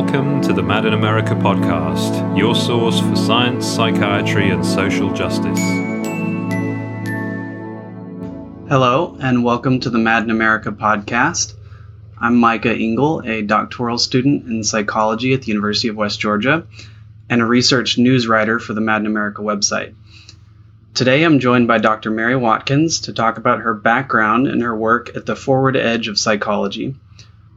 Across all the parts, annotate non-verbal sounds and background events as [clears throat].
Welcome to the Mad in America podcast, your source for science, psychiatry, and social justice. Hello, and welcome to the Mad in America podcast. I'm Micah Engel, a doctoral student in psychology at the University of West Georgia and a research news writer for the Mad in America website. Today I'm joined by Dr. Mary Watkins to talk about her background and her work at the forward edge of psychology.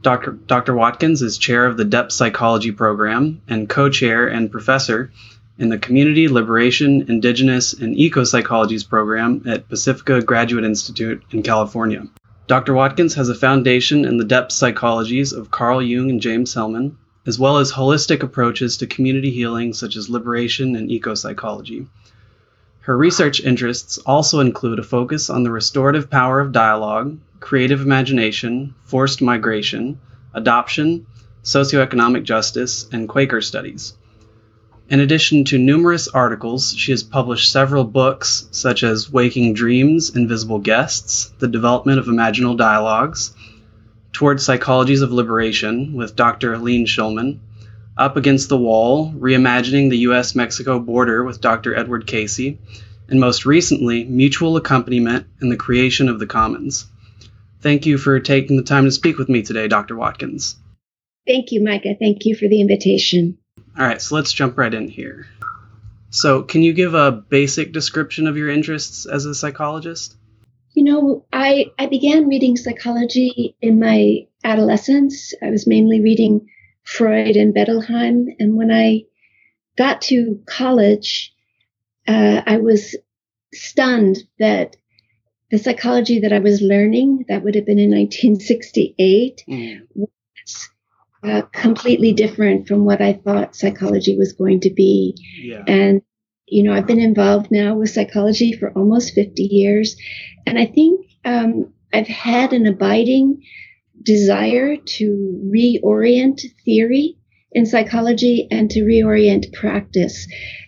Dr. Watkins is chair of the Depth Psychology Program and co chair and professor in the Community, Liberation, Indigenous, and Eco Psychologies program at Pacifica Graduate Institute in California. Dr. Watkins has a foundation in the depth psychologies of Carl Jung and James Hillman, as well as holistic approaches to community healing such as liberation and eco psychology. Her research interests also include a focus on the restorative power of dialogue, creative imagination, forced migration, adoption, socioeconomic justice, and Quaker studies. In addition to numerous articles, she has published several books, such as Waking Dreams, Invisible Guests, The Development of Imaginal Dialogues, Towards Psychologies of Liberation with Dr. Helene Shulman, Up Against the Wall, Reimagining the U.S. Mexico Border with Dr. Edward Casey, and most recently, Mutual Accompaniment and the Creation of the Commons. Thank you for taking the time to speak with me today, Dr. Watkins. Thank you, Micah. Thank you for the invitation. All right, so let's jump right in here. So, can you give a basic description of your interests as a psychologist? You know, I, I began reading psychology in my adolescence. I was mainly reading Freud and Bettelheim. And when I got to college, uh, I was stunned that the psychology that I was learning, that would have been in 1968, mm. was uh, completely different from what I thought psychology was going to be. Yeah. And, you know, I've been involved now with psychology for almost 50 years. And I think um, I've had an abiding desire to reorient theory in psychology and to reorient practice.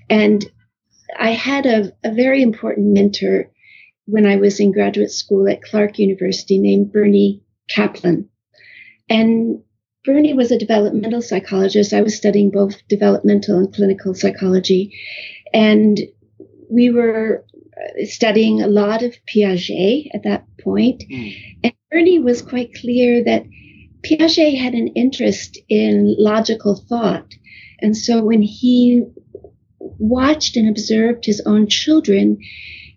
And I had a, a very important mentor when I was in graduate school at Clark University named Bernie Kaplan. And Bernie was a developmental psychologist. I was studying both developmental and clinical psychology. And we were studying a lot of Piaget at that point. Mm. And Bernie was quite clear that Piaget had an interest in logical thought. And so when he watched and observed his own children,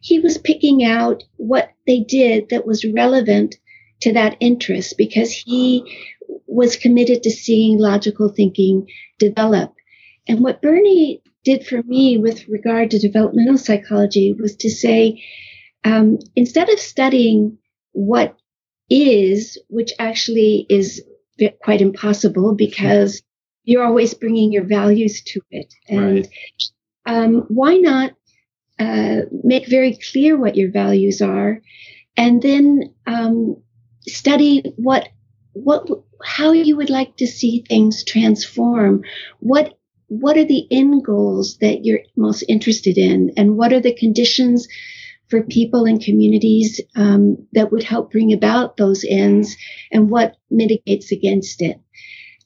he was picking out what they did that was relevant to that interest because he was committed to seeing logical thinking develop. And what Bernie did for me with regard to developmental psychology was to say, um, instead of studying what is, which actually is quite impossible because you're always bringing your values to it. And right. um, why not uh, make very clear what your values are and then um, study what what how you would like to see things transform what what are the end goals that you're most interested in? And what are the conditions for people and communities um, that would help bring about those ends and what mitigates against it?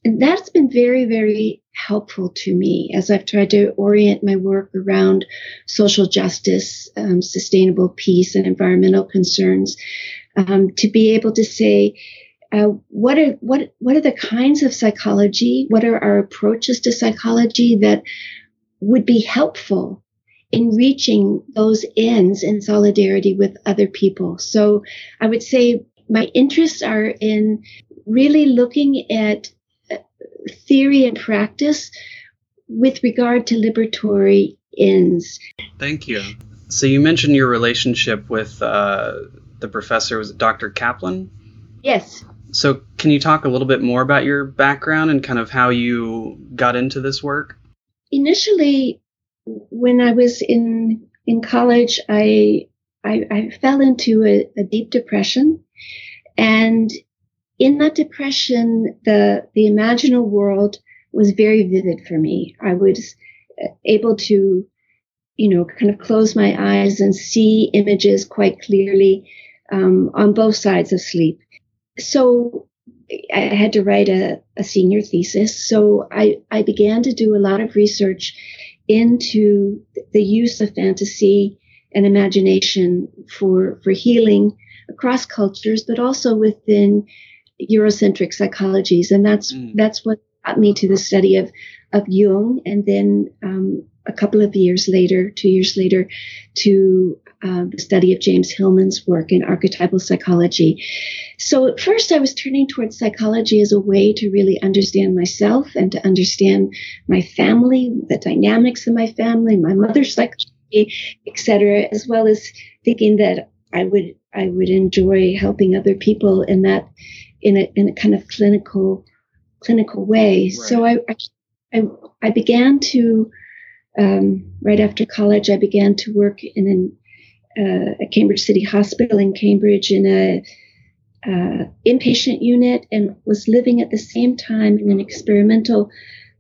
And that's been very very helpful to me as i've tried to orient my work around social justice um, sustainable peace and environmental concerns um, to be able to say uh, what are what what are the kinds of psychology? What are our approaches to psychology that would be helpful in reaching those ends in solidarity with other people? So I would say my interests are in really looking at uh, theory and practice with regard to liberatory ends. Thank you. So you mentioned your relationship with uh, the professor was it Dr. Kaplan? Yes. So, can you talk a little bit more about your background and kind of how you got into this work? Initially, when I was in in college, I I, I fell into a, a deep depression, and in that depression, the the imaginal world was very vivid for me. I was able to, you know, kind of close my eyes and see images quite clearly um, on both sides of sleep so I had to write a, a senior thesis. So I, I began to do a lot of research into the use of fantasy and imagination for, for healing across cultures, but also within Eurocentric psychologies. And that's, mm. that's what got me to the study of, of Jung. And then, um, a couple of years later, two years later, to uh, the study of James Hillman's work in archetypal psychology. So at first, I was turning towards psychology as a way to really understand myself and to understand my family, the dynamics of my family, my mother's psychology, etc., as well as thinking that I would I would enjoy helping other people in that in a in a kind of clinical clinical way. Right. So I, I I began to um, right after college, I began to work in an, uh, a Cambridge City Hospital in Cambridge in a uh, inpatient unit, and was living at the same time in an experimental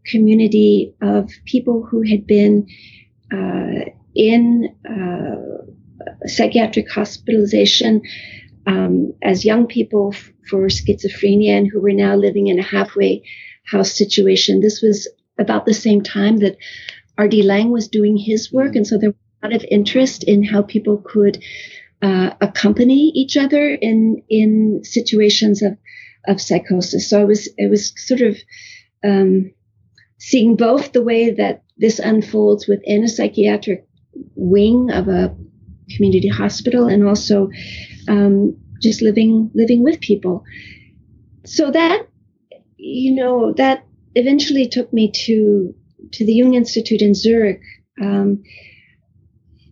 community of people who had been uh, in uh, psychiatric hospitalization um, as young people f- for schizophrenia and who were now living in a halfway house situation. This was about the same time that R.D. Laing was doing his work, and so there lot of interest in how people could uh, accompany each other in in situations of of psychosis. So I was it was sort of um, seeing both the way that this unfolds within a psychiatric wing of a community hospital, and also um, just living living with people. So that you know that eventually took me to to the Jung Institute in Zurich um,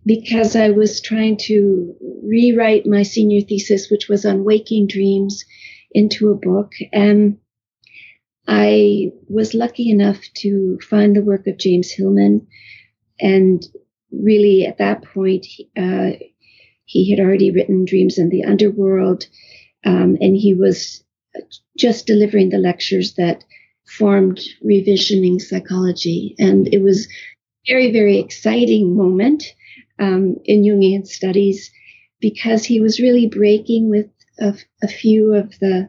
because I was trying to rewrite my senior thesis, which was on waking dreams, into a book. And I was lucky enough to find the work of James Hillman. And really, at that point, uh, he had already written Dreams in the Underworld, um, and he was just delivering the lectures that formed revisioning psychology. And it was very, very exciting moment um, in Jungian studies because he was really breaking with a, a few of the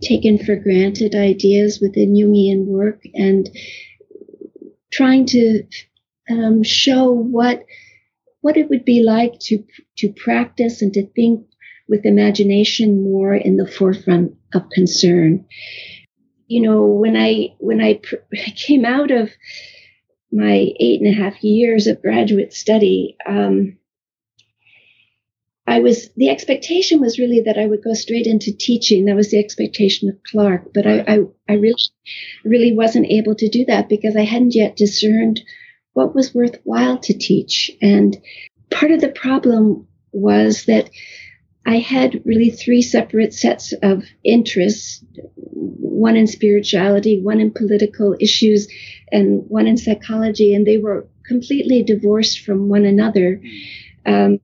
taken for granted ideas within Jungian work and trying to um, show what what it would be like to to practice and to think with imagination more in the forefront of concern. You know, when I when I pr- [laughs] came out of my eight and a half years of graduate study, um, I was the expectation was really that I would go straight into teaching. That was the expectation of Clark, but I, I, I really really wasn't able to do that because I hadn't yet discerned what was worthwhile to teach. And part of the problem was that I had really three separate sets of interests one in spirituality, one in political issues, and one in psychology, and they were completely divorced from one another. Um,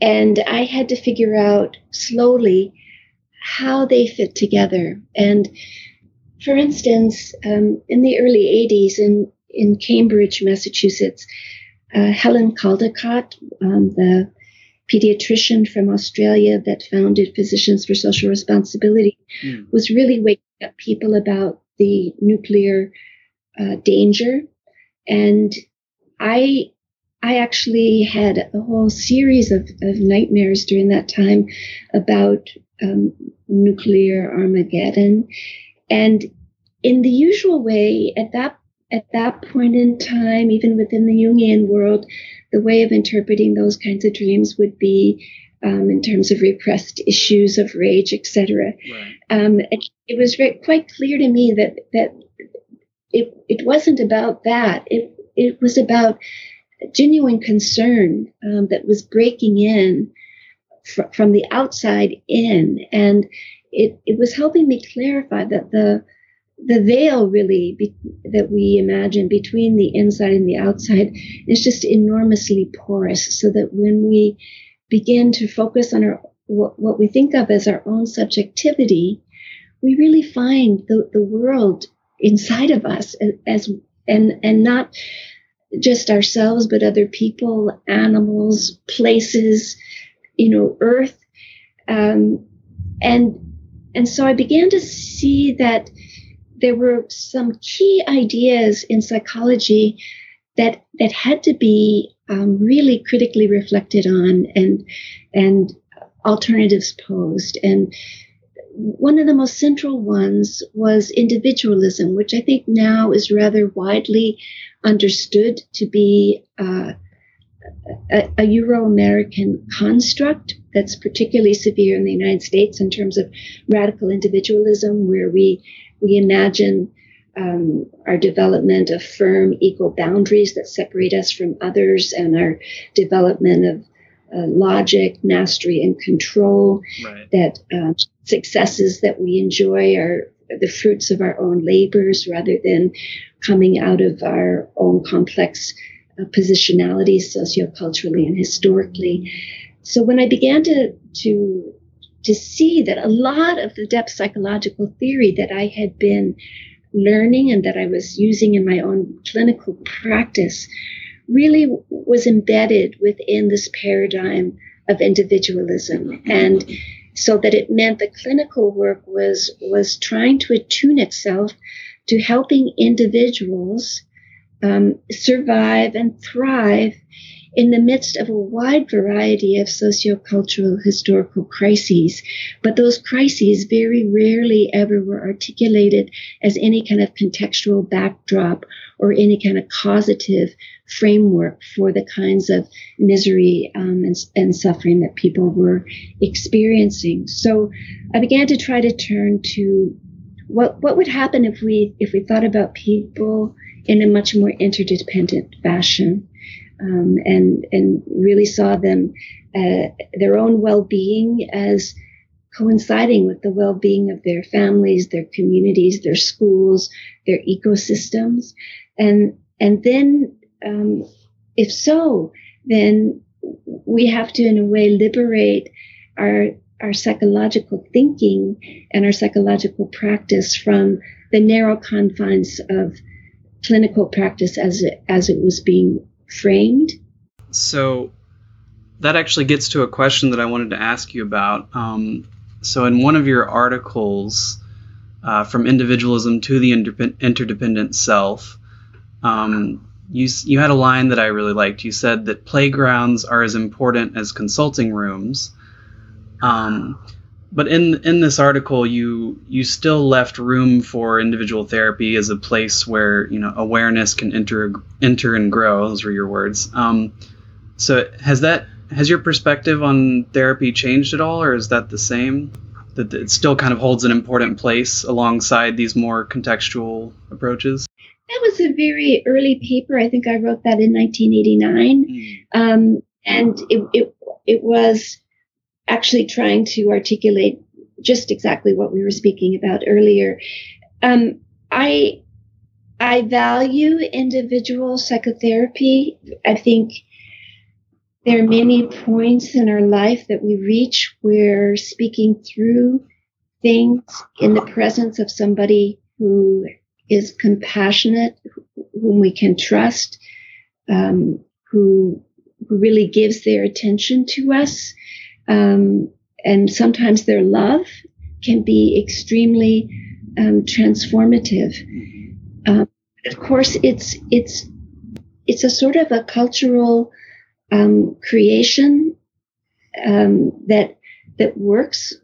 and I had to figure out slowly how they fit together. And for instance, um, in the early 80s in, in Cambridge, Massachusetts, uh, Helen Caldicott, um, the pediatrician from Australia that founded Physicians for Social Responsibility, mm. was really waking up people about the nuclear uh, danger. And I I actually had a whole series of, of nightmares during that time about um, nuclear Armageddon. And in the usual way, at that at that point in time, even within the Jungian world, the way of interpreting those kinds of dreams would be um, in terms of repressed issues of rage, etc. Right. Um, it, it, was very, quite clear to me that that it it wasn't about that. It it was about genuine concern um, that was breaking in fr- from the outside in, and it it was helping me clarify that the the veil really be, that we imagine between the inside and the outside is just enormously porous so that when we begin to focus on our what, what we think of as our own subjectivity we really find the, the world inside of us as and and not just ourselves but other people animals places you know earth. Um, and and so I began to see that there were some key ideas in psychology that that had to be um, really critically reflected on and and alternatives posed. And one of the most central ones was individualism, which I think now is rather widely understood to be uh, a, a Euro American construct that's particularly severe in the United States in terms of radical individualism, where we we imagine um, our development of firm equal boundaries that separate us from others, and our development of uh, logic, mastery, and control. Right. That um, successes that we enjoy are the fruits of our own labors rather than coming out of our own complex uh, positionalities socioculturally and historically. So when I began to to to see that a lot of the depth psychological theory that I had been learning and that I was using in my own clinical practice really was embedded within this paradigm of individualism. And so that it meant the clinical work was was trying to attune itself to helping individuals um, survive and thrive in the midst of a wide variety of sociocultural historical crises. But those crises very rarely ever were articulated as any kind of contextual backdrop or any kind of causative framework for the kinds of misery um, and, and suffering that people were experiencing. So I began to try to turn to what what would happen if we if we thought about people in a much more interdependent fashion um, and and really saw them uh, their own well-being as coinciding with the well-being of their families, their communities, their schools, their ecosystems, and and then um, if so, then we have to in a way liberate our our psychological thinking and our psychological practice from the narrow confines of clinical practice as it, as it was being framed. So that actually gets to a question that I wanted to ask you about. Um, so in one of your articles, uh, from individualism to the interdependent self, um, you you had a line that I really liked. You said that playgrounds are as important as consulting rooms. Um, but in in this article, you you still left room for individual therapy as a place where you know awareness can enter enter and grow. Those were your words. Um, so has that has your perspective on therapy changed at all, or is that the same? That it still kind of holds an important place alongside these more contextual approaches. That was a very early paper. I think I wrote that in 1989, mm. um, and it, it it was actually trying to articulate just exactly what we were speaking about earlier. Um, I I value individual psychotherapy. I think there are many points in our life that we reach where speaking through things in the presence of somebody who is compassionate, whom we can trust, um, who who really gives their attention to us, um, and sometimes their love can be extremely um, transformative. Um, of course, it's it's it's a sort of a cultural um, creation um, that that works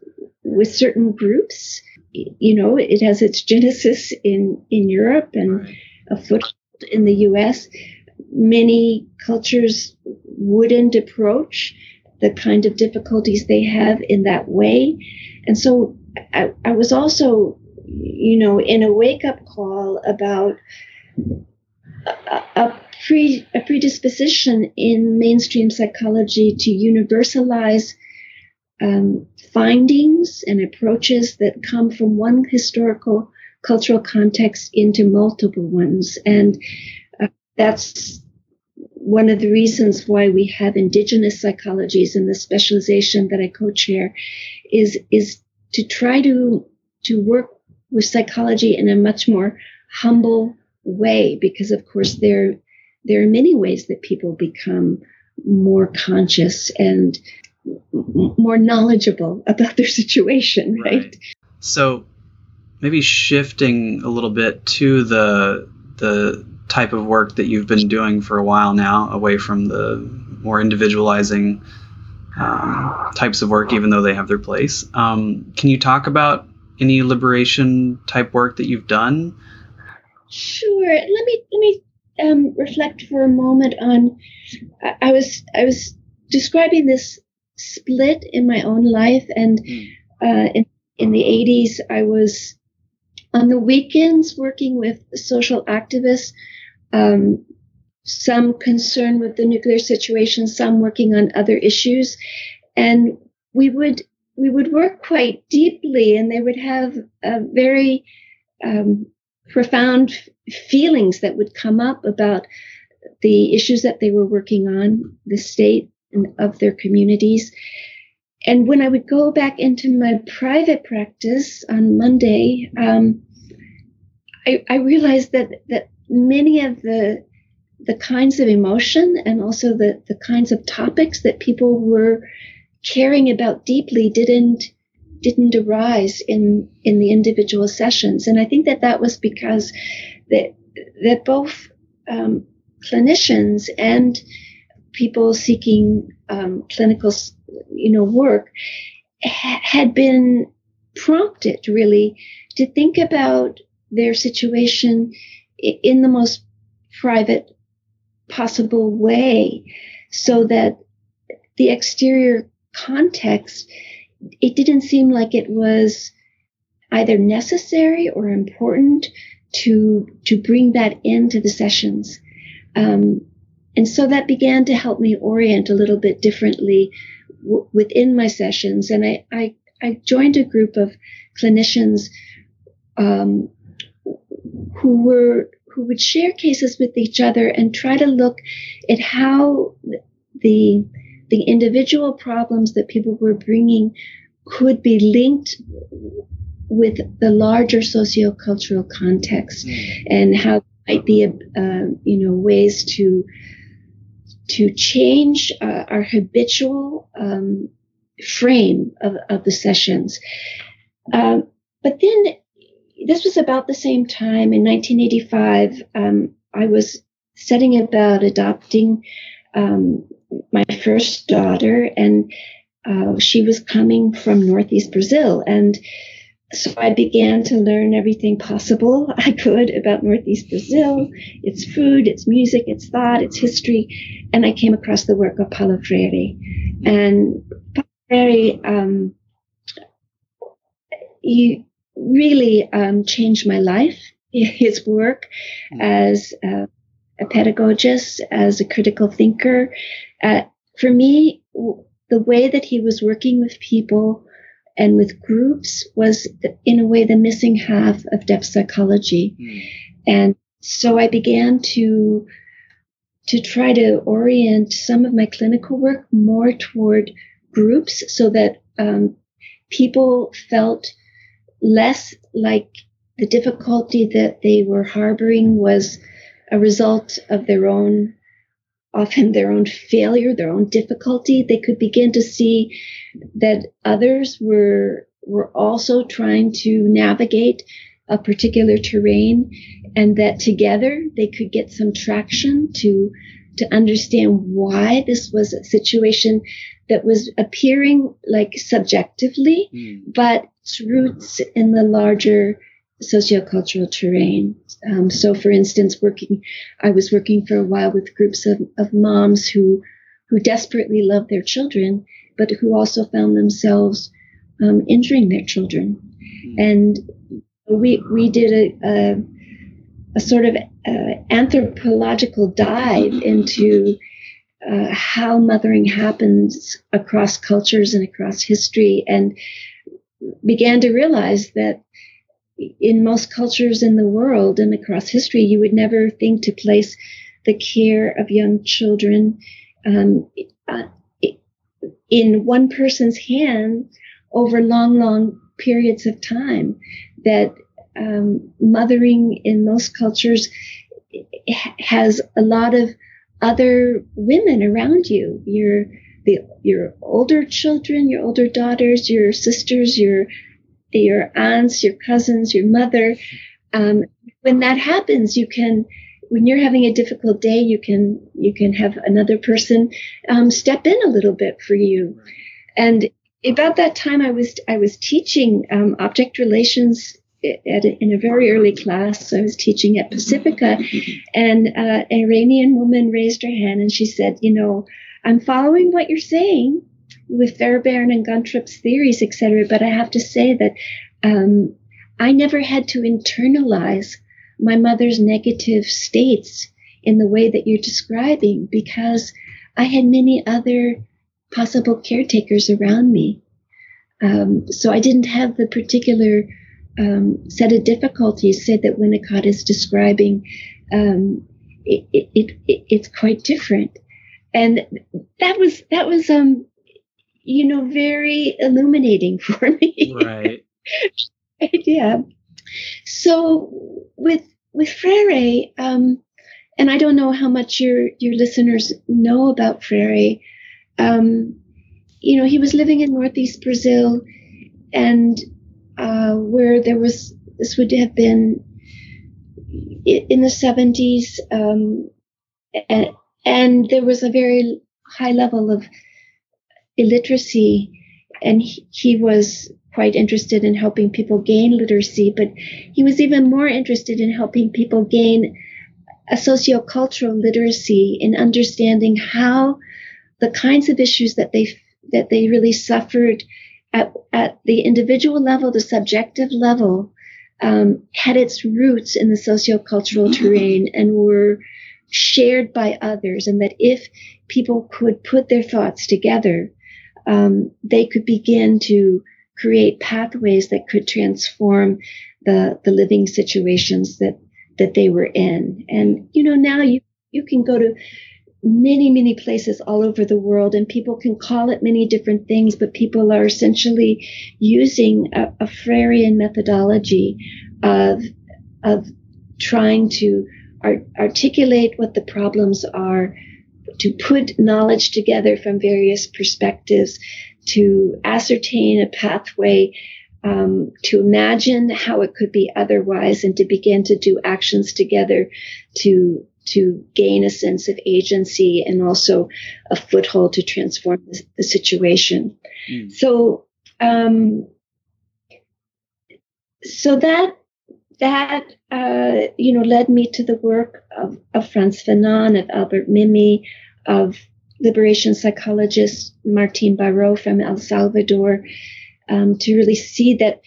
with certain groups. You know, it has its genesis in in Europe and right. a foothold in the U.S. Many cultures wouldn't approach the kind of difficulties they have in that way. And so I, I was also, you know, in a wake up call about a, a, pre, a predisposition in mainstream psychology to universalize um, findings and approaches that come from one historical cultural context into multiple ones. And uh, that's one of the reasons why we have indigenous psychologies in the specialization that I co-chair is is to try to to work with psychology in a much more humble way because of course there there are many ways that people become more conscious and more knowledgeable about their [laughs] situation right, right. So maybe shifting a little bit to the the type of work that you've been doing for a while now, away from the more individualizing um, types of work, even though they have their place. Um, can you talk about any liberation type work that you've done? Sure. Let me let me um, reflect for a moment on. I, I, was I was describing this split in my own life, and mm. uh, in in the '80s, I was on the weekends working with social activists. Um, some concern with the nuclear situation, some working on other issues, and we would we would work quite deeply, and they would have very um, profound feelings that would come up about the issues that they were working on, the state of their communities. And when I would go back into my private practice on Monday, um, I, I, realized that that many of the the kinds of emotion and also the, the kinds of topics that people were caring about deeply didn't didn't arise in in the individual sessions, and I think that that was because that that both um, clinicians and people seeking um, clinical, you know, work ha- had been prompted really to think about their situation in the most private possible way, so that the exterior context it didn't seem like it was either necessary or important to to bring that into the sessions. Um, and so that began to help me orient a little bit differently w- within my sessions. And I, I, I, joined a group of clinicians um, who were who would share cases with each other and try to look at how the the individual problems that people were bringing could be linked with the larger sociocultural context mm. and how might be a, uh, you know ways to to change uh, our habitual um, frame of, of the sessions. Um, but then this was about the same time in 1985. Um, I was setting about adopting um, my first daughter, and uh, she was coming from Northeast Brazil. And so I began to learn everything possible [laughs] I could about Northeast Brazil, its food, its music, its thought, its history. And I came across the work of Paulo Freire. And Paulo Freire, um, he really um, changed my life. [laughs] His work hmm. as a, a pedagogist, as a critical thinker, uh, for me, the way that he was working with people and with groups was, the, in a way, the missing half of depth psychology. Mm. And so I began to to try to orient some of my clinical work more toward groups so that um, people felt less like the difficulty that they were harboring was a result of their own often their own failure, their own difficulty, they could begin to see that others were were also trying to navigate a particular terrain and that together they could get some traction to to understand why this was a situation that was appearing like subjectively mm. but its roots in the larger sociocultural terrain. Um, so, for instance, working, I was working for a while with groups of, of moms who who desperately love their children, but who also found themselves um, injuring their children. Mm-hmm. And we we did a, a, a sort of uh, anthropological dive [laughs] into uh, how mothering happens across cultures and across history, and began to realize that in most cultures in the world and across history, you would never think to place the care of young children um, in one person's hand over long, long periods of time. That um, mothering in most cultures has a lot of other women around you. Your the your older children, your older daughters, your sisters, your your aunts, your cousins, your mother. Um, when that happens, you can, when you're having a difficult day, you can you can have another person um, step in a little bit for you. And about that time, I was I was teaching um, object relations at a, in a very early class. I was teaching at Pacifica, and uh, an Iranian woman raised her hand and she said, "You know, I'm following what you're saying with Fairbairn and Guntrip's theories, etc. But I have to say that um, I never had to internalize my mother's negative states in the way that you're describing because I had many other possible caretakers around me." Um, so I didn't have the particular um, set of difficulties say that Winnicott is describing, um, it, it, it, it's quite different. And that was, that was, um, you know, very illuminating [laughs] for me. Right. [laughs] yeah. So with, with Freire, um, and I don't know how much your, your listeners know about Freire. Um, you know, he was living in Northeast Brazil and uh, where there was this would have been in the 70s um, and, and, there was a very high level of illiteracy. And he, he was quite interested in helping people gain literacy but he was even more interested in helping people gain a sociocultural literacy in understanding how the kinds of issues that they that they really suffered at, at the individual level, the subjective level, um, had its roots in the sociocultural [clears throat] terrain and were shared by others, and that if people could put their thoughts together, um, they could begin to create pathways that could transform the the living situations that that they were in. And you know, now you you can go to many, many places all over the world, and people can call it many different things, but people are essentially using a, a methodology of, of trying to art- articulate what the problems are, to put knowledge together from various perspectives, to ascertain a pathway um, to imagine how it could be otherwise and to begin to do actions together to to gain a sense of agency and also a foothold to transform the, the situation. Mm. So, um, so that that uh, you know led me to the work of, of Frantz Fanon, of Albert Memmi, of liberation psychologist Martin Baró from El Salvador, um, to really see that,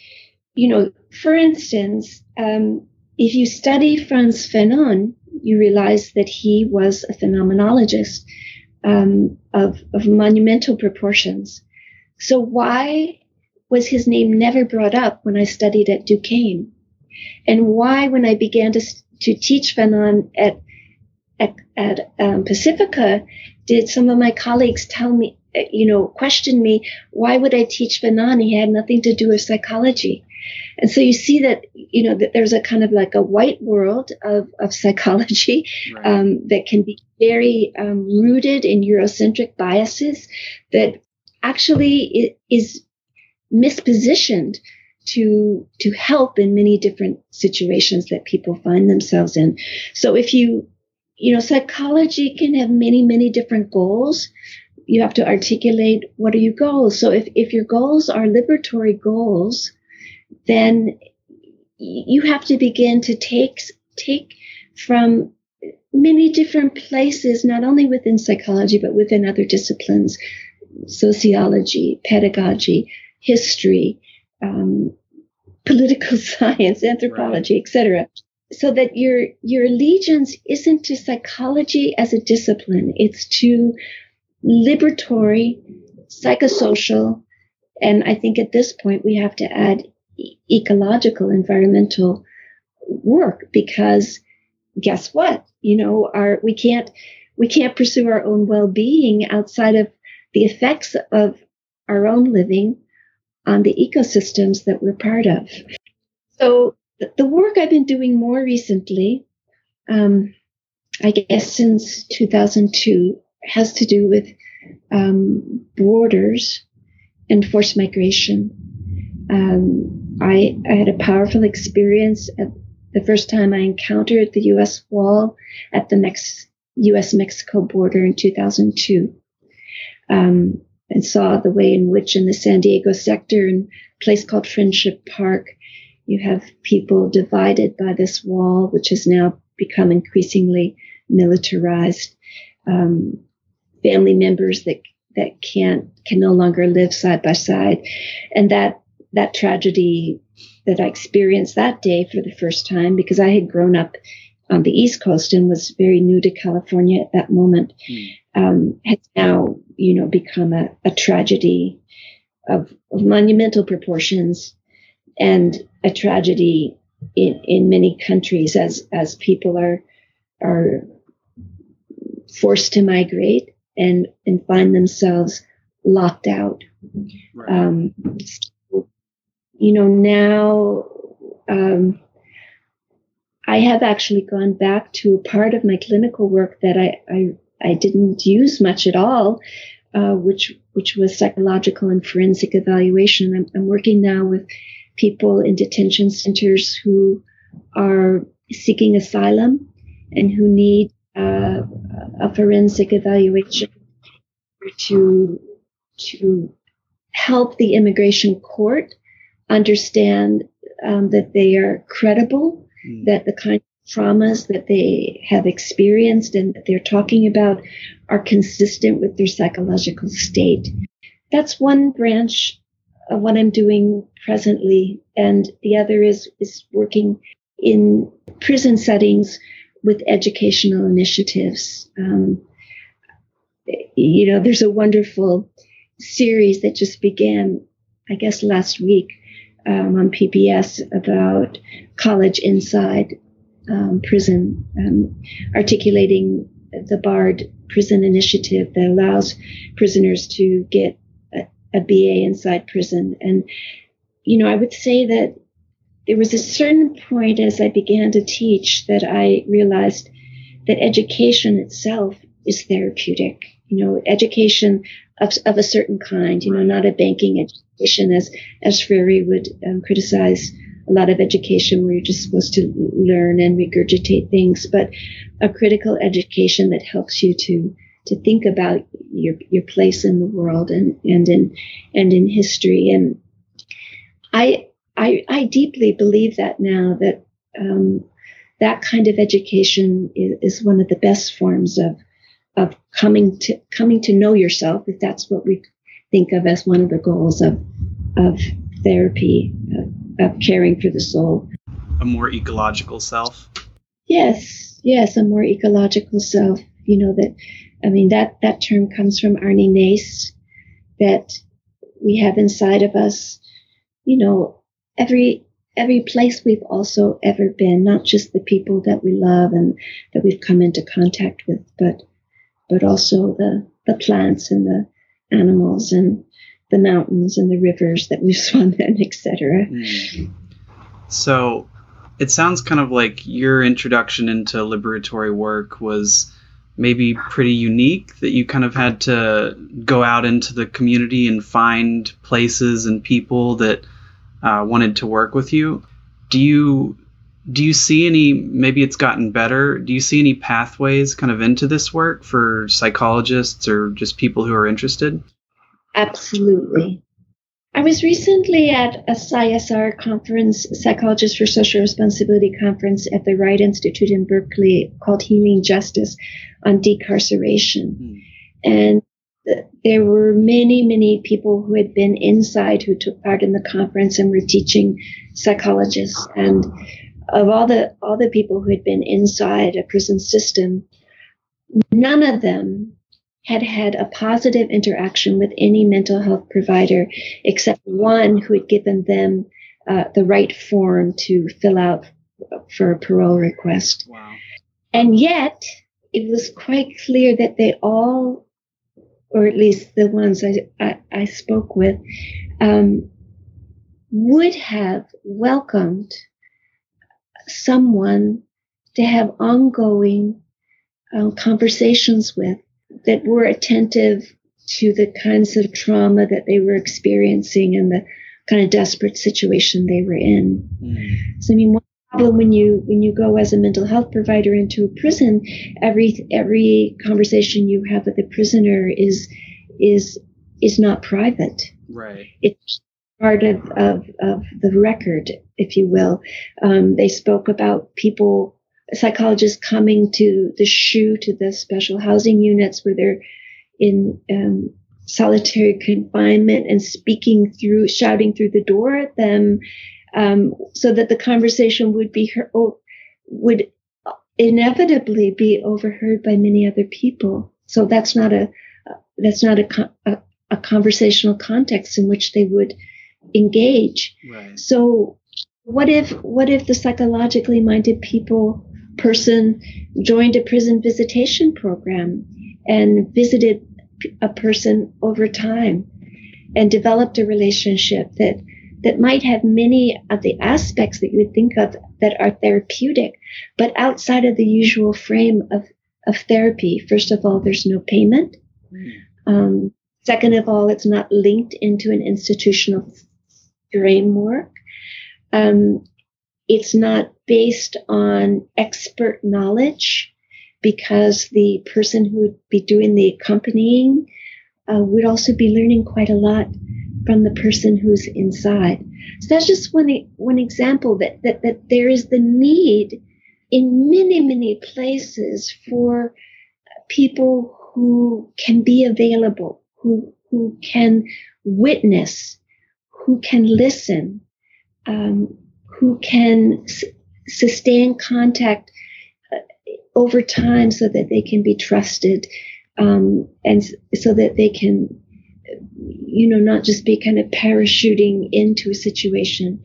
you know, for instance, um, if you study Frantz Fanon, you realize that he was a phenomenologist um, of, of monumental proportions. So why was his name never brought up when I studied at Duquesne? And why, when I began to, to teach Fanon at, at, at um, Pacifica, did some of my colleagues tell me, you know, question me, why would I teach Fanon? He had nothing to do with psychology. And so you see that, you know, that there's a kind of like a white world of, of [laughs] psychology right. um, that can be very um, rooted in Eurocentric biases that actually is mispositioned to to help in many different situations that people find themselves in. So if you you know psychology can have many many different goals you have to articulate what are your goals so if, if your goals are liberatory goals then you have to begin to take take from many different places, not only within psychology but within other disciplines, sociology, pedagogy, history, um, political [laughs] science, anthropology, right. etc. So that your your allegiance isn't to psychology as a discipline; it's to liberatory, psychosocial, and I think at this point we have to add ecological, environmental work because guess what? You know, our, we can't, we can't pursue our own well-being outside of the effects of our own living on the ecosystems that we're part of. So the work I've been doing more recently, um, I guess since 2002, has to do with um, borders and forced migration. Um, I, I had a powerful experience at the first time I encountered the U.S. wall at the U.S. Mexico border in 2002. Um, and saw the way in which in the San Diego sector in a place called Friendship Park, you have people divided by this wall, which has now become increasingly militarized. Um, family members that that can't can no longer live side by side, and that that tragedy that I experienced that day for the first time because I had grown up on the East Coast and was very new to California at that moment, mm. um, has now you know become a, a tragedy of, of monumental proportions and a tragedy in, in many countries as as people are are forced to migrate and and find themselves locked out. Right. Um, you know, now um, I have actually gone back to a part of my clinical work that I I, I didn't use much at all, uh, which which was psychological and forensic evaluation. I'm, I'm working now with people in detention centers who are seeking asylum and who need uh, a forensic evaluation to to help the immigration court understand um, that they are credible, mm. that the kind traumas that they have experienced and that they're talking about are consistent with their psychological state. That's one branch of what I'm doing presently, and the other is is working in prison settings with educational initiatives. Um, you know, there's a wonderful series that just began, I guess, last week um, on PBS about college inside um, prison, um, articulating the BARD prison initiative that allows prisoners to get a, a BA inside prison. And, you know, I would say that there was a certain point as I began to teach that I realized that education itself is therapeutic. You know, education of, of a certain kind, you know, not a banking education as, as Freire would um, criticize a lot of education where you're just supposed to learn and regurgitate things, but a critical education that helps you to to think about your your place in the world and and in and in history. And I I, I deeply believe that now that um, that kind of education is, is, one of the best forms of of coming to coming to know yourself, if that's what we think of as one of the goals of of therapy, of caring for the soul. A more ecological self. Yes, yes, a more ecological self. You know that. I mean that that term comes from Arne Naess, that we have inside of us. You know, every every place we've also ever been, not just the people that we love and that we've come into contact with, but but also the the plants and the animals and the mountains and the rivers that we've [laughs] swum in, etc. Mm. So it sounds kind of like your introduction into liberatory work was maybe pretty unique that you kind of had to go out into the community and find places and people that uh, wanted to work with you. Do you do you see any? Maybe it's gotten better. Do you see any pathways kind of into this work for psychologists or just people who are interested? Absolutely. I was recently at a PSYSR conference, Psychologists for Social Responsibility conference at the Wright Institute in Berkeley called Healing Justice on decarceration. Hmm. And there were many, many people who had been inside who took part in the conference and were teaching psychologists. And of all the all the people who had been inside a prison system, none of them had had a positive interaction with any mental health provider except one who had given them uh, the right form to fill out for a parole request. Wow. And yet, it was quite clear that they all or at least the ones I, I, I spoke with, um, would have welcomed someone to have ongoing uh, conversations with that were attentive to the kinds of trauma that they were experiencing and the kind of desperate situation they were in. Mm. So I mean, one problem when you when you go as a mental health provider into a prison, every every conversation you have with a prisoner is is is not private. Right. It's part of, of, of the record, if you will. Um, they spoke about people, psychologists coming to the SHU, to the special housing units where they're in um, solitary confinement and speaking through, shouting through the door at them, um, so that the conversation would be her, would inevitably be overheard by many other people. So that's not a that's not a, a, a conversational context in which they would engage. Right. So what if what if the psychologically minded people person joined a prison visitation program and visited a person over time and developed a relationship that that might have many of the aspects that you would think of that are therapeutic, but outside of the usual frame of, of therapy. First of all, there's no payment. Um, second of all, it's not linked into an institutional framework. Um, it's not based on expert knowledge because the person who would be doing the accompanying uh, would also be learning quite a lot from the person who's inside. So that's just one one example that that, that there is the need in many many places for people who can be available, who who can witness who can listen, um, who can sustain contact uh, over time so that they can be trusted um, and so that they can, you know, not just be kind of parachuting into a situation.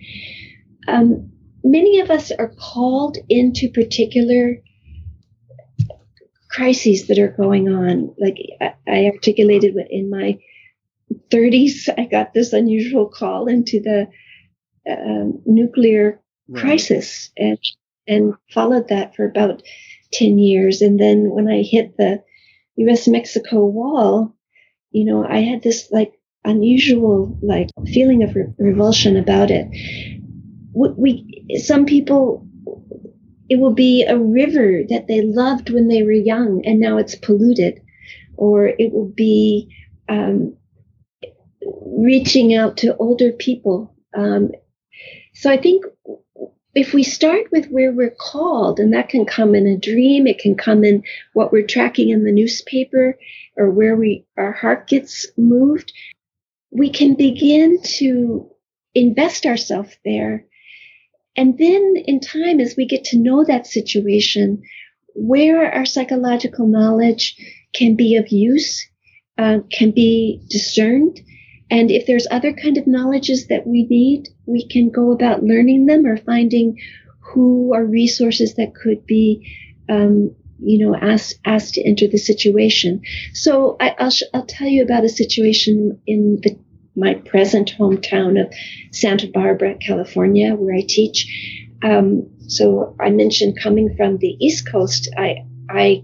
Um, many of us are called into particular crises that are going on. Like I, articulated in my 30s, I got this unusual call into the uh, nuclear right. crisis and, and followed that for about 10 years. And then when I hit the US Mexico wall, you know, I had this like unusual like feeling of re- revulsion about it. We, some people, it will be a river that they loved when they were young and now it's polluted, or it will be um, reaching out to older people. Um, so I think if we start with where we're called, and that can come in a dream, it can come in what we're tracking in the newspaper, or where we our heart gets moved, we can begin to invest ourselves there. And then in time, as we get to know that situation, where our psychological knowledge can be of use, uh, can be discerned, and if there's other kind of knowledges that we need, we can go about learning them or finding who are resources that could be, um, you know, asked asked to enter the situation. So I, will sh- I'll tell you about a situation in the, my present hometown of Santa Barbara, California, where I teach. Um, so I mentioned coming from the East Coast. I I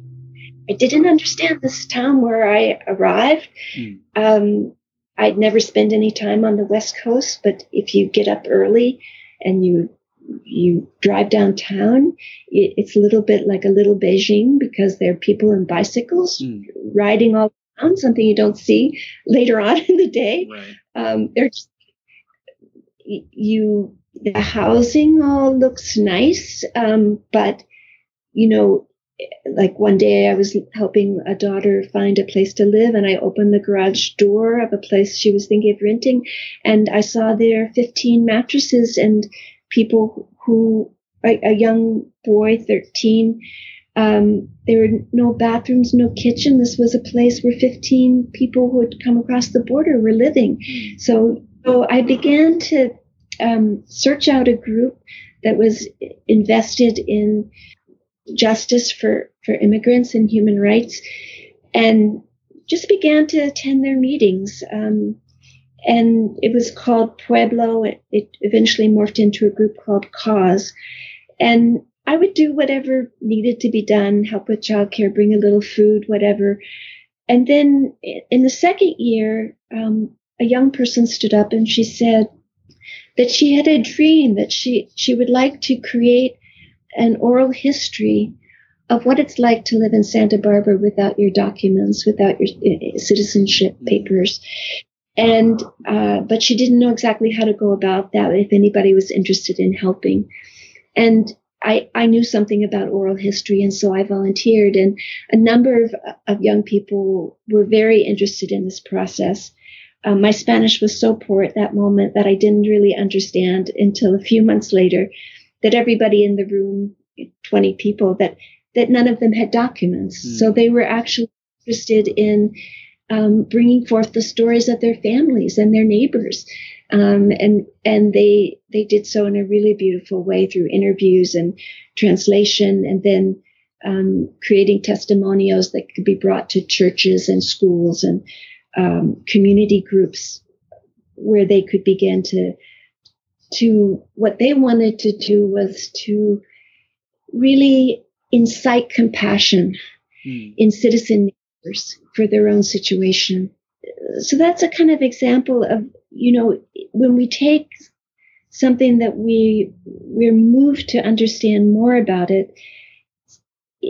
I didn't understand this town where I arrived. Mm. Um, I'd never spend any time on the West Coast, but if you get up early and you you drive downtown, it, it's a little bit like a little Beijing because there are people in bicycles mm. riding all around, something you don't see later on in the day. Right. Um, there's you the housing all looks nice, um, but you know like one day I was helping a daughter find a place to live and I opened the garage door of a place she was thinking of renting and I saw there 15 mattresses and people who, a, a young boy, 13, um, there were no bathrooms, no kitchen. This was a place where 15 people who had come across the border were living. Hmm. So, so I began to um, search out a group that was invested in justice for, for immigrants and human rights, and just began to attend their meetings. Um, and it was called Pueblo. It, it, eventually morphed into a group called Cause. And I would do whatever needed to be done, help with childcare, bring a little food, whatever. And then in the second year, um, a young person stood up and she said, that she had a dream that she she would like to create an oral history of what it's like to live in Santa Barbara without your documents, without your uh, citizenship papers. And, uh, but she didn't know exactly how to go about that if anybody was interested in helping. And I, I knew something about oral history, and so I volunteered. And a number of, of young people were very interested in this process. Um, my Spanish was so poor at that moment that I didn't really understand until a few months later that everybody in the room, 20 people, that that none of them had documents. Mm. So they were actually interested in um, bringing forth the stories of their families and their neighbors. Um, and and they they did so in a really beautiful way through interviews and translation, and then um, creating testimonials that could be brought to churches and schools and um, community groups where they could begin to to what they wanted to do was to really incite compassion mm. in citizen neighbors for their own situation. So that's a kind of example of, you know, when we take something that we we're moved to understand more about it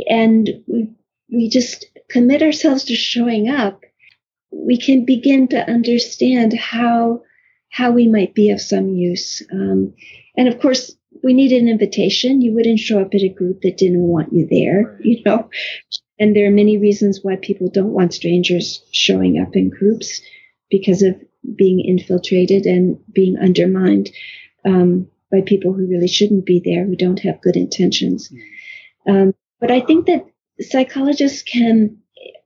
and we we just commit ourselves to showing up, we can begin to understand how how we might be of some use. Um, and of course, we need an invitation. You wouldn't show up at a group that didn't want you there, you know. And there are many reasons why people don't want strangers showing up in groups because of being infiltrated and being undermined um, by people who really shouldn't be there, who don't have good intentions. Hmm. Um, but I think that psychologists can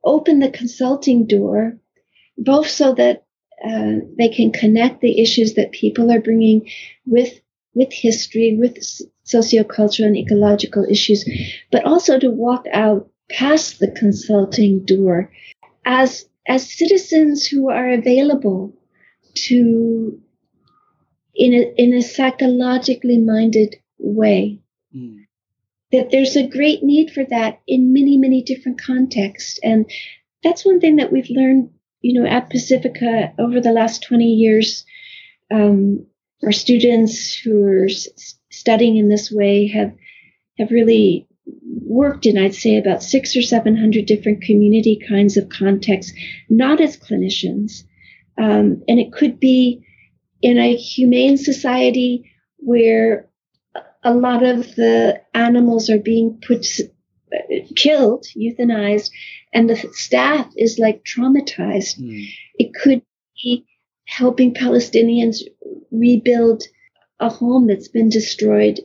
open the consulting door both so that uh, they can connect the issues that people are bringing with with history, with sociocultural and ecological issues, but also to walk out past the consulting door as as citizens who are available to in a in a psychologically minded way. Mm. That there's a great need for that in many, many different contexts. And that's one thing that we've learned, you know, at Pacifica over the last 20 years. Um, our students who are s- studying in this way have have really worked in, I'd say, about six or 700 different community kinds of contexts, not as clinicians. Um, and it could be in a humane society where a lot of the animals are being put, killed, euthanized, and the staff is like traumatized. Mm. It could be helping Palestinians rebuild a home that's been destroyed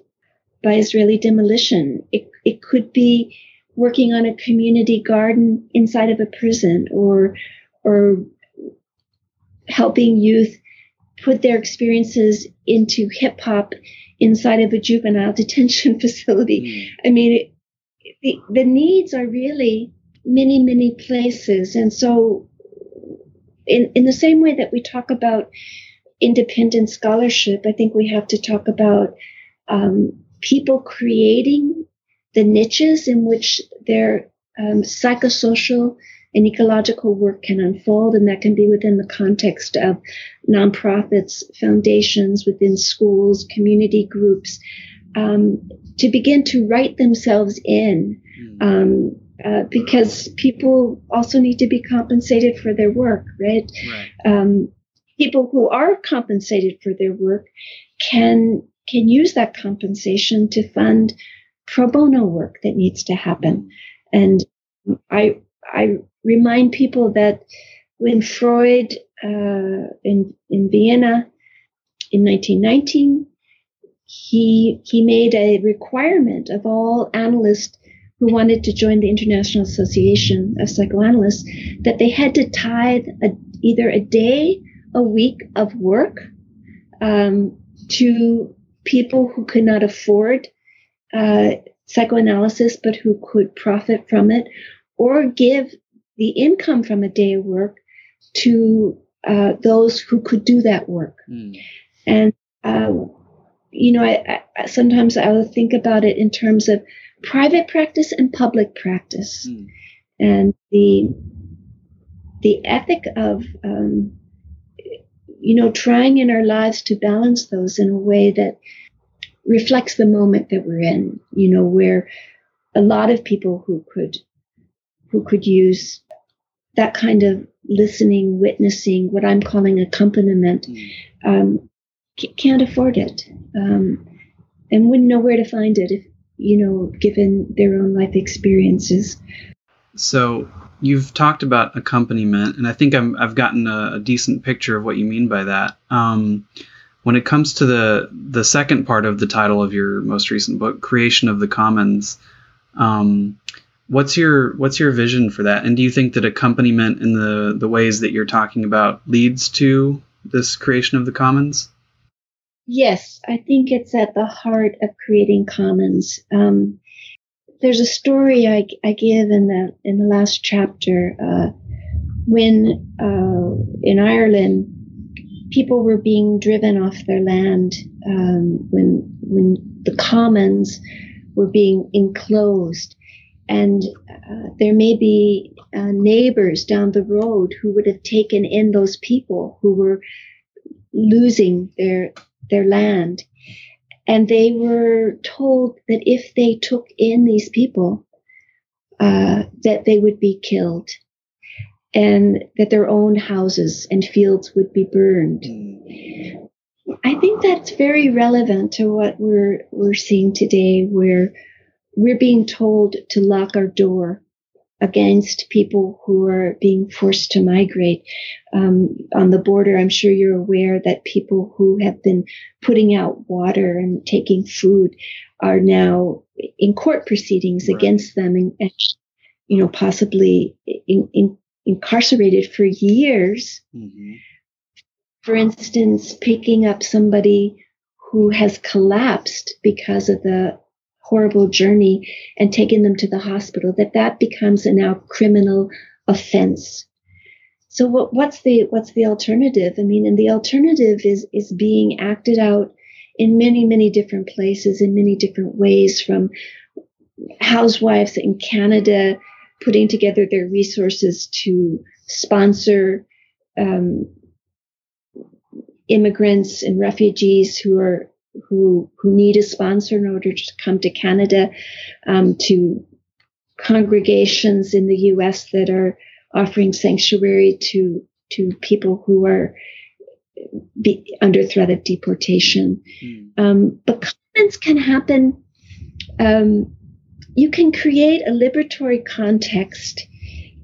by Israeli demolition. It, it could be working on a community garden inside of a prison or, or helping youth put their experiences into hip hop inside of a juvenile [laughs] detention facility. Mm. I mean, it, the, the needs are really many, many places. And so, in, in the same way that we talk about independent scholarship, I think we have to talk about um, people creating the niches in which their um, psychosocial and ecological work can unfold, and that can be within the context of nonprofits, foundations, within schools, community groups, um, to begin to write themselves in. Hmm. Um, uh, because people also need to be compensated for their work, right? right. Um, people who are compensated for their work can can use that compensation to fund pro bono work that needs to happen. And I, I remind people that when Freud uh, in in Vienna in 1919, he he made a requirement of all analysts who wanted to join the International Association of Psychoanalysts that they had to tithe a, either a day, a week of work um, to people who could not afford uh, psychoanalysis but who could profit from it, or give the income from a day of work to uh, those who could do that work. Mm. And, uh, you know, I, I, sometimes I will think about it in terms of private practice and public practice. Mm. And the, the ethic of, um, you know, trying in our lives to balance those in a way that reflects the moment that we're in, you know, where a lot of people who could who could use that kind of listening, witnessing, what I'm calling accompaniment, mm. um, can't afford it, um, and wouldn't know where to find it if you know, given their own life experiences. So you've talked about accompaniment, and I think i have gotten a, a, decent picture of what you mean by that. Um, when it comes to the the second part of the title of your most recent book, "Creation of the Commons," um, what's your what's your vision for that? And do you think that accompaniment in the the ways that you're talking about leads to this creation of the commons? Yes, I think it's at the heart of creating commons. Um, there's a story I, I, give in the in the last chapter uh, when uh, in Ireland people were being driven off their land um, when when the commons were being enclosed, and uh, there may be uh, neighbors down the road who would have taken in those people who were losing their their land. And they were told that if they took in these people, uh, that they would be killed and that their own houses and fields would be burned. I think that's very relevant to what we're we're seeing today, where we're being told to lock our door against people who are being forced to migrate. Um, on the border, I'm sure you're aware that people who have been putting out water and taking food are now in court proceedings right. against them and, and, you know, possibly in, in, incarcerated for years. Mm-hmm. For instance, picking up somebody who has collapsed because of the horrible journey and taking them to the hospital, that that becomes a now criminal offense. So what, what's the what's the alternative? I mean, and the alternative is is being acted out in many many different places in many different ways from housewives in Canada putting together their resources to sponsor um, immigrants and refugees who are who who need a sponsor in order to come to Canada, um, to congregations in the U.S. that are offering sanctuary to to people who are be, under threat of deportation. Mm. Um, but commons can happen. Um, you can create a liberatory context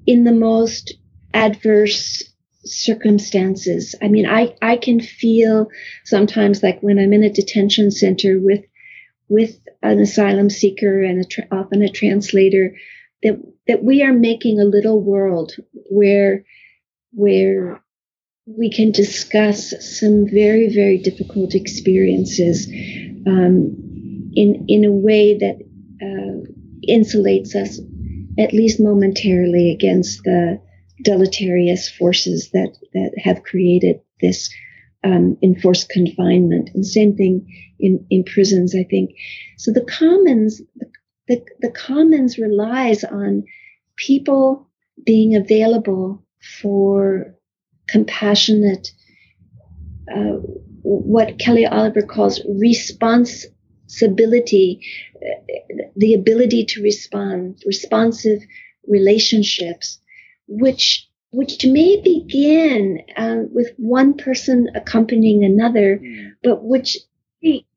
in the most adverse circumstances. I mean, I, I can feel sometimes like when I'm in a detention center with, with an asylum seeker and a tra- often a translator that, that we are making a little world where, where we can discuss some very, very difficult experiences, um, in, in a way that, uh, insulates us at least momentarily against the, deleterious forces that, that have created this um, enforced confinement. And same thing in, in prisons, I think. So the commons, the, the, commons relies on people being available for compassionate, uh, what Kelly Oliver calls responsibility, uh, the ability to respond, responsive relationships which which may begin uh, with one person accompanying another, mm. but which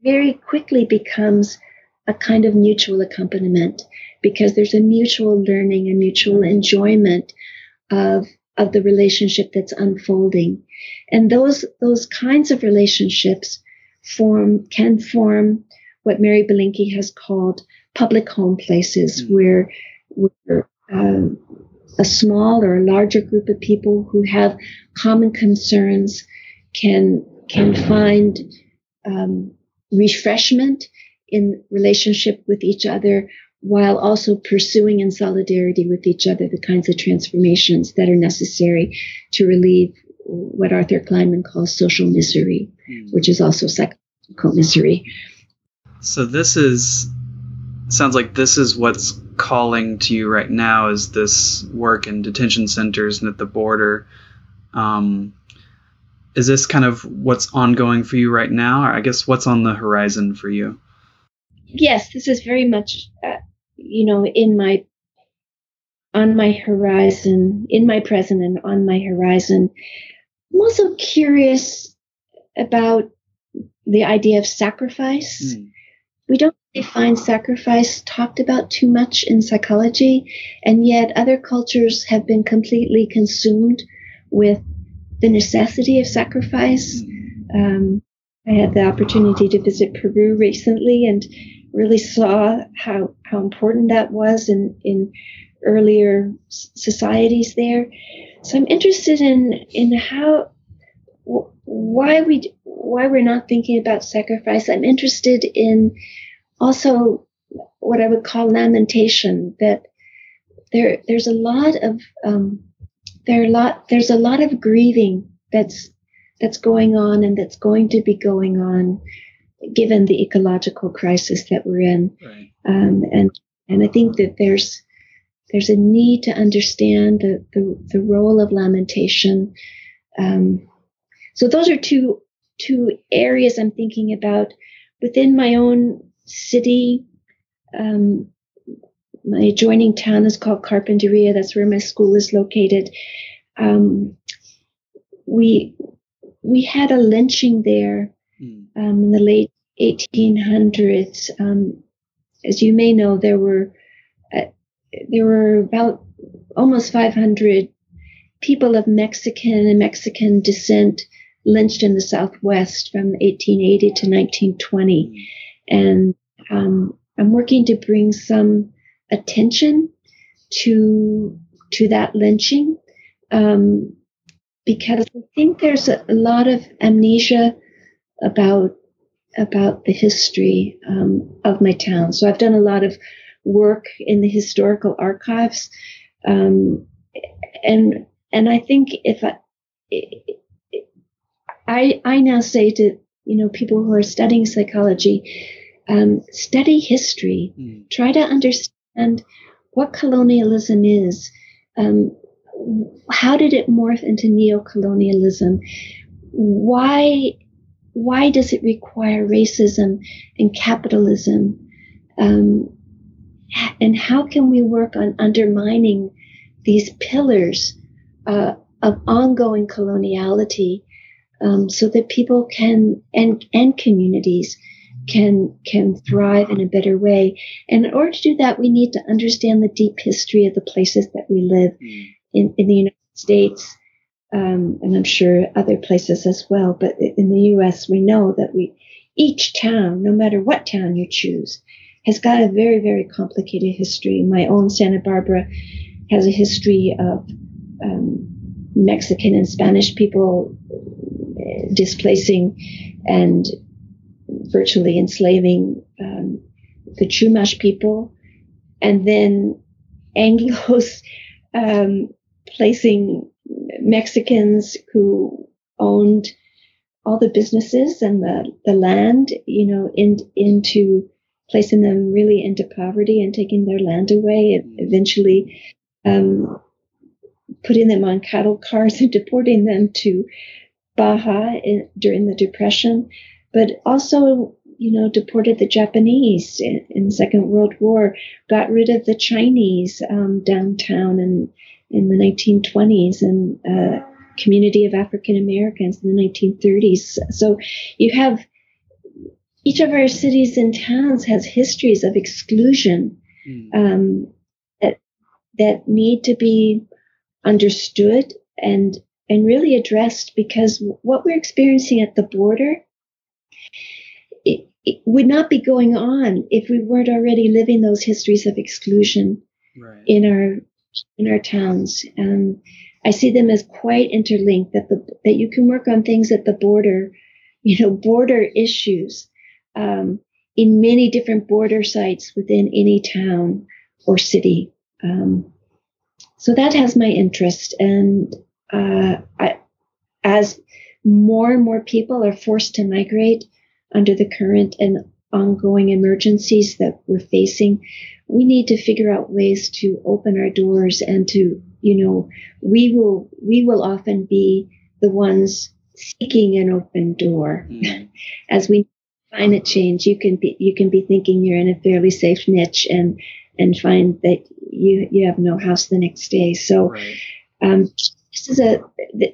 very quickly becomes a kind of mutual accompaniment because there's a mutual learning and mutual enjoyment of of the relationship that's unfolding, and those those kinds of relationships form can form what Mary Belenky has called public home places, mm. where where um, a small or a larger group of people who have common concerns can can find um, refreshment in relationship with each other while also pursuing in solidarity with each other the kinds of transformations that are necessary to relieve what Arthur Kleinman calls social misery, mm. which is also psychological misery. So this is sounds like this is what's calling to you right now is this work in detention centers and at the border. Um, is this kind of what's ongoing for you right now, or I guess what's on the horizon for you? Yes, this is very much, uh, you know, in my on my horizon, in my present and on my horizon. I'm also curious about the idea of sacrifice. Mm. We don't find sacrifice talked about too much in psychology, and yet other cultures have been completely consumed with the necessity of sacrifice. Mm. Um, I had the opportunity to visit Peru recently and really saw how how important that was in in earlier societies there. So I'm interested in in how why we why we're not thinking about sacrifice. I'm interested in also what I would call lamentation. That there there's a lot of um, there a lot there's a lot of grieving that's that's going on and that's going to be going on given the ecological crisis that we're in. Right. Um, and and I think that there's there's a need to understand the, the, the role of lamentation. Um, so those are two two areas I'm thinking about within my own city. Um, my adjoining town is called Carpinteria. That's where my school is located. Um, we we had a lynching there hmm. um, in the late 1800s. Um, as you may know, there were there were about almost 500 people of Mexican and Mexican descent lynched in the Southwest from 1880 to 1920. And um, I'm working to bring some attention to to that lynching um, because I think there's a, a, lot of amnesia about about the history um, of my town. So I've done a lot of work in the historical archives. Um, and and I think if I, I I now say to you know people who are studying psychology, um, study history, mm. try to understand what colonialism is. Um, how did it morph into neo-colonialism? Why why does it require racism and capitalism? Um, and how can we work on undermining these pillars uh, of ongoing coloniality um, so that people can and and communities can can thrive in a better way and in order to do that we need to understand the deep history of the places that we live mm. in, in the united states um, and i'm sure other places as well but in the us we know that we each town no matter what town you choose has got a very, very complicated history. My own Santa Barbara has a history of um, Mexican and Spanish people uh, displacing and virtually enslaving um, the Chumash people, and then Anglos [laughs] um, placing Mexicans who owned all the businesses and the, the land, you know, in, into placing them really into poverty and taking their land away, eventually um, putting them on cattle cars [laughs] and deporting them to Baja in, during the Depression, but also, you know, deported the Japanese in, in Second World War, got rid of the Chinese um, downtown in, in the 1920s, and uh, community of African Americans in the 1930s. So you have each of our cities and towns has histories of exclusion mm. um, that that need to be understood and and really addressed because what we're experiencing at the border it, would not be going on if we weren't already living those histories of exclusion right. in our in our towns and I see them as quite interlinked that the that you can work on things at the border you know border issues um, in many different border sites within any town or city. Um, so that has my interest. And uh, I, as more and more people are forced to migrate under the current and ongoing emergencies that we're facing, we need to figure out ways to open our doors and to, you know, we will we will often be the ones seeking an open door. Mm. As we climate change, you can be you can be thinking you're in a fairly safe niche and and find that you you have no house the next day. So Right. um, this is a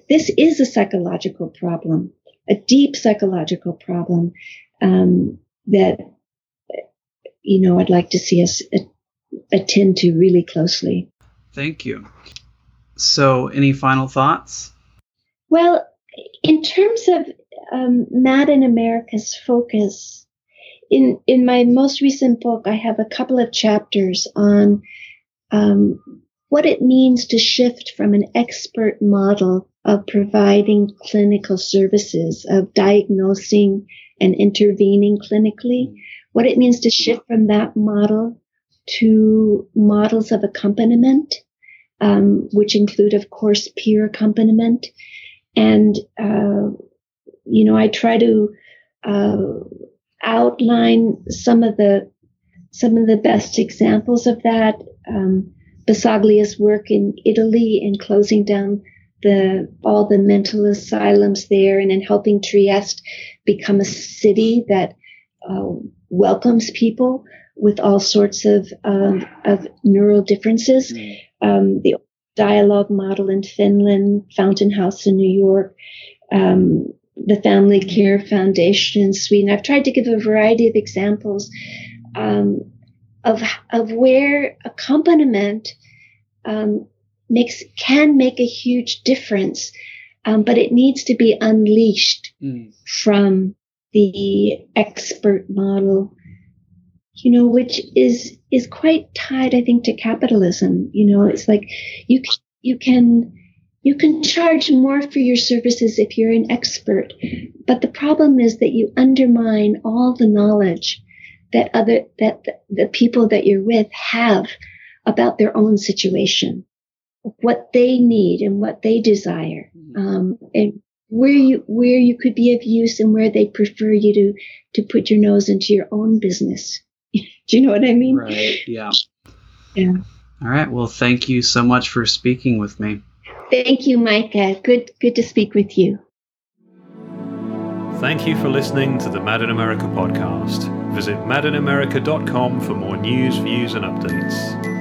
this is a psychological problem, a deep psychological problem um, that you know I'd like to see us a- attend to really closely. Thank you. So, any final thoughts? Well, in terms of um, Mad in America's focus, in in my most recent book, I have a couple of chapters on um, what it means to shift from an expert model of providing clinical services, of diagnosing and intervening clinically, what it means to shift from that model to models of accompaniment, um, which include, of course, peer accompaniment. And, uh, you know, I try to uh, outline some of the some of the best examples of that. Um, Basaglia's work in Italy in closing down the all the mental asylums there, and in helping Trieste become a city that uh, welcomes people with all sorts of um, of neural differences. Um, the dialogue model in Finland, Fountain House in New York, um, the Family Care Foundation in Sweden. I've tried to give a variety of examples um, of of where accompaniment um, makes can make a huge difference, um, but it needs to be unleashed Mm. from the expert model, you know, which is is quite tied, I think, to capitalism. You know, it's like you you can you can charge more for your services if you're an expert, but the problem is that you undermine all the knowledge that other that the, the people that you're with have about their own situation, what they need and what they desire, um, and where you where you could be of use and where they prefer you to to put your nose into your own business. [laughs] Do you know what I mean? Right. Yeah. Yeah. All right. Well, thank you so much for speaking with me. Thank you, Micah. Good good to speak with you. Thank you for listening to the Mad in America podcast. Visit madinamerica.com for more news, views, and updates.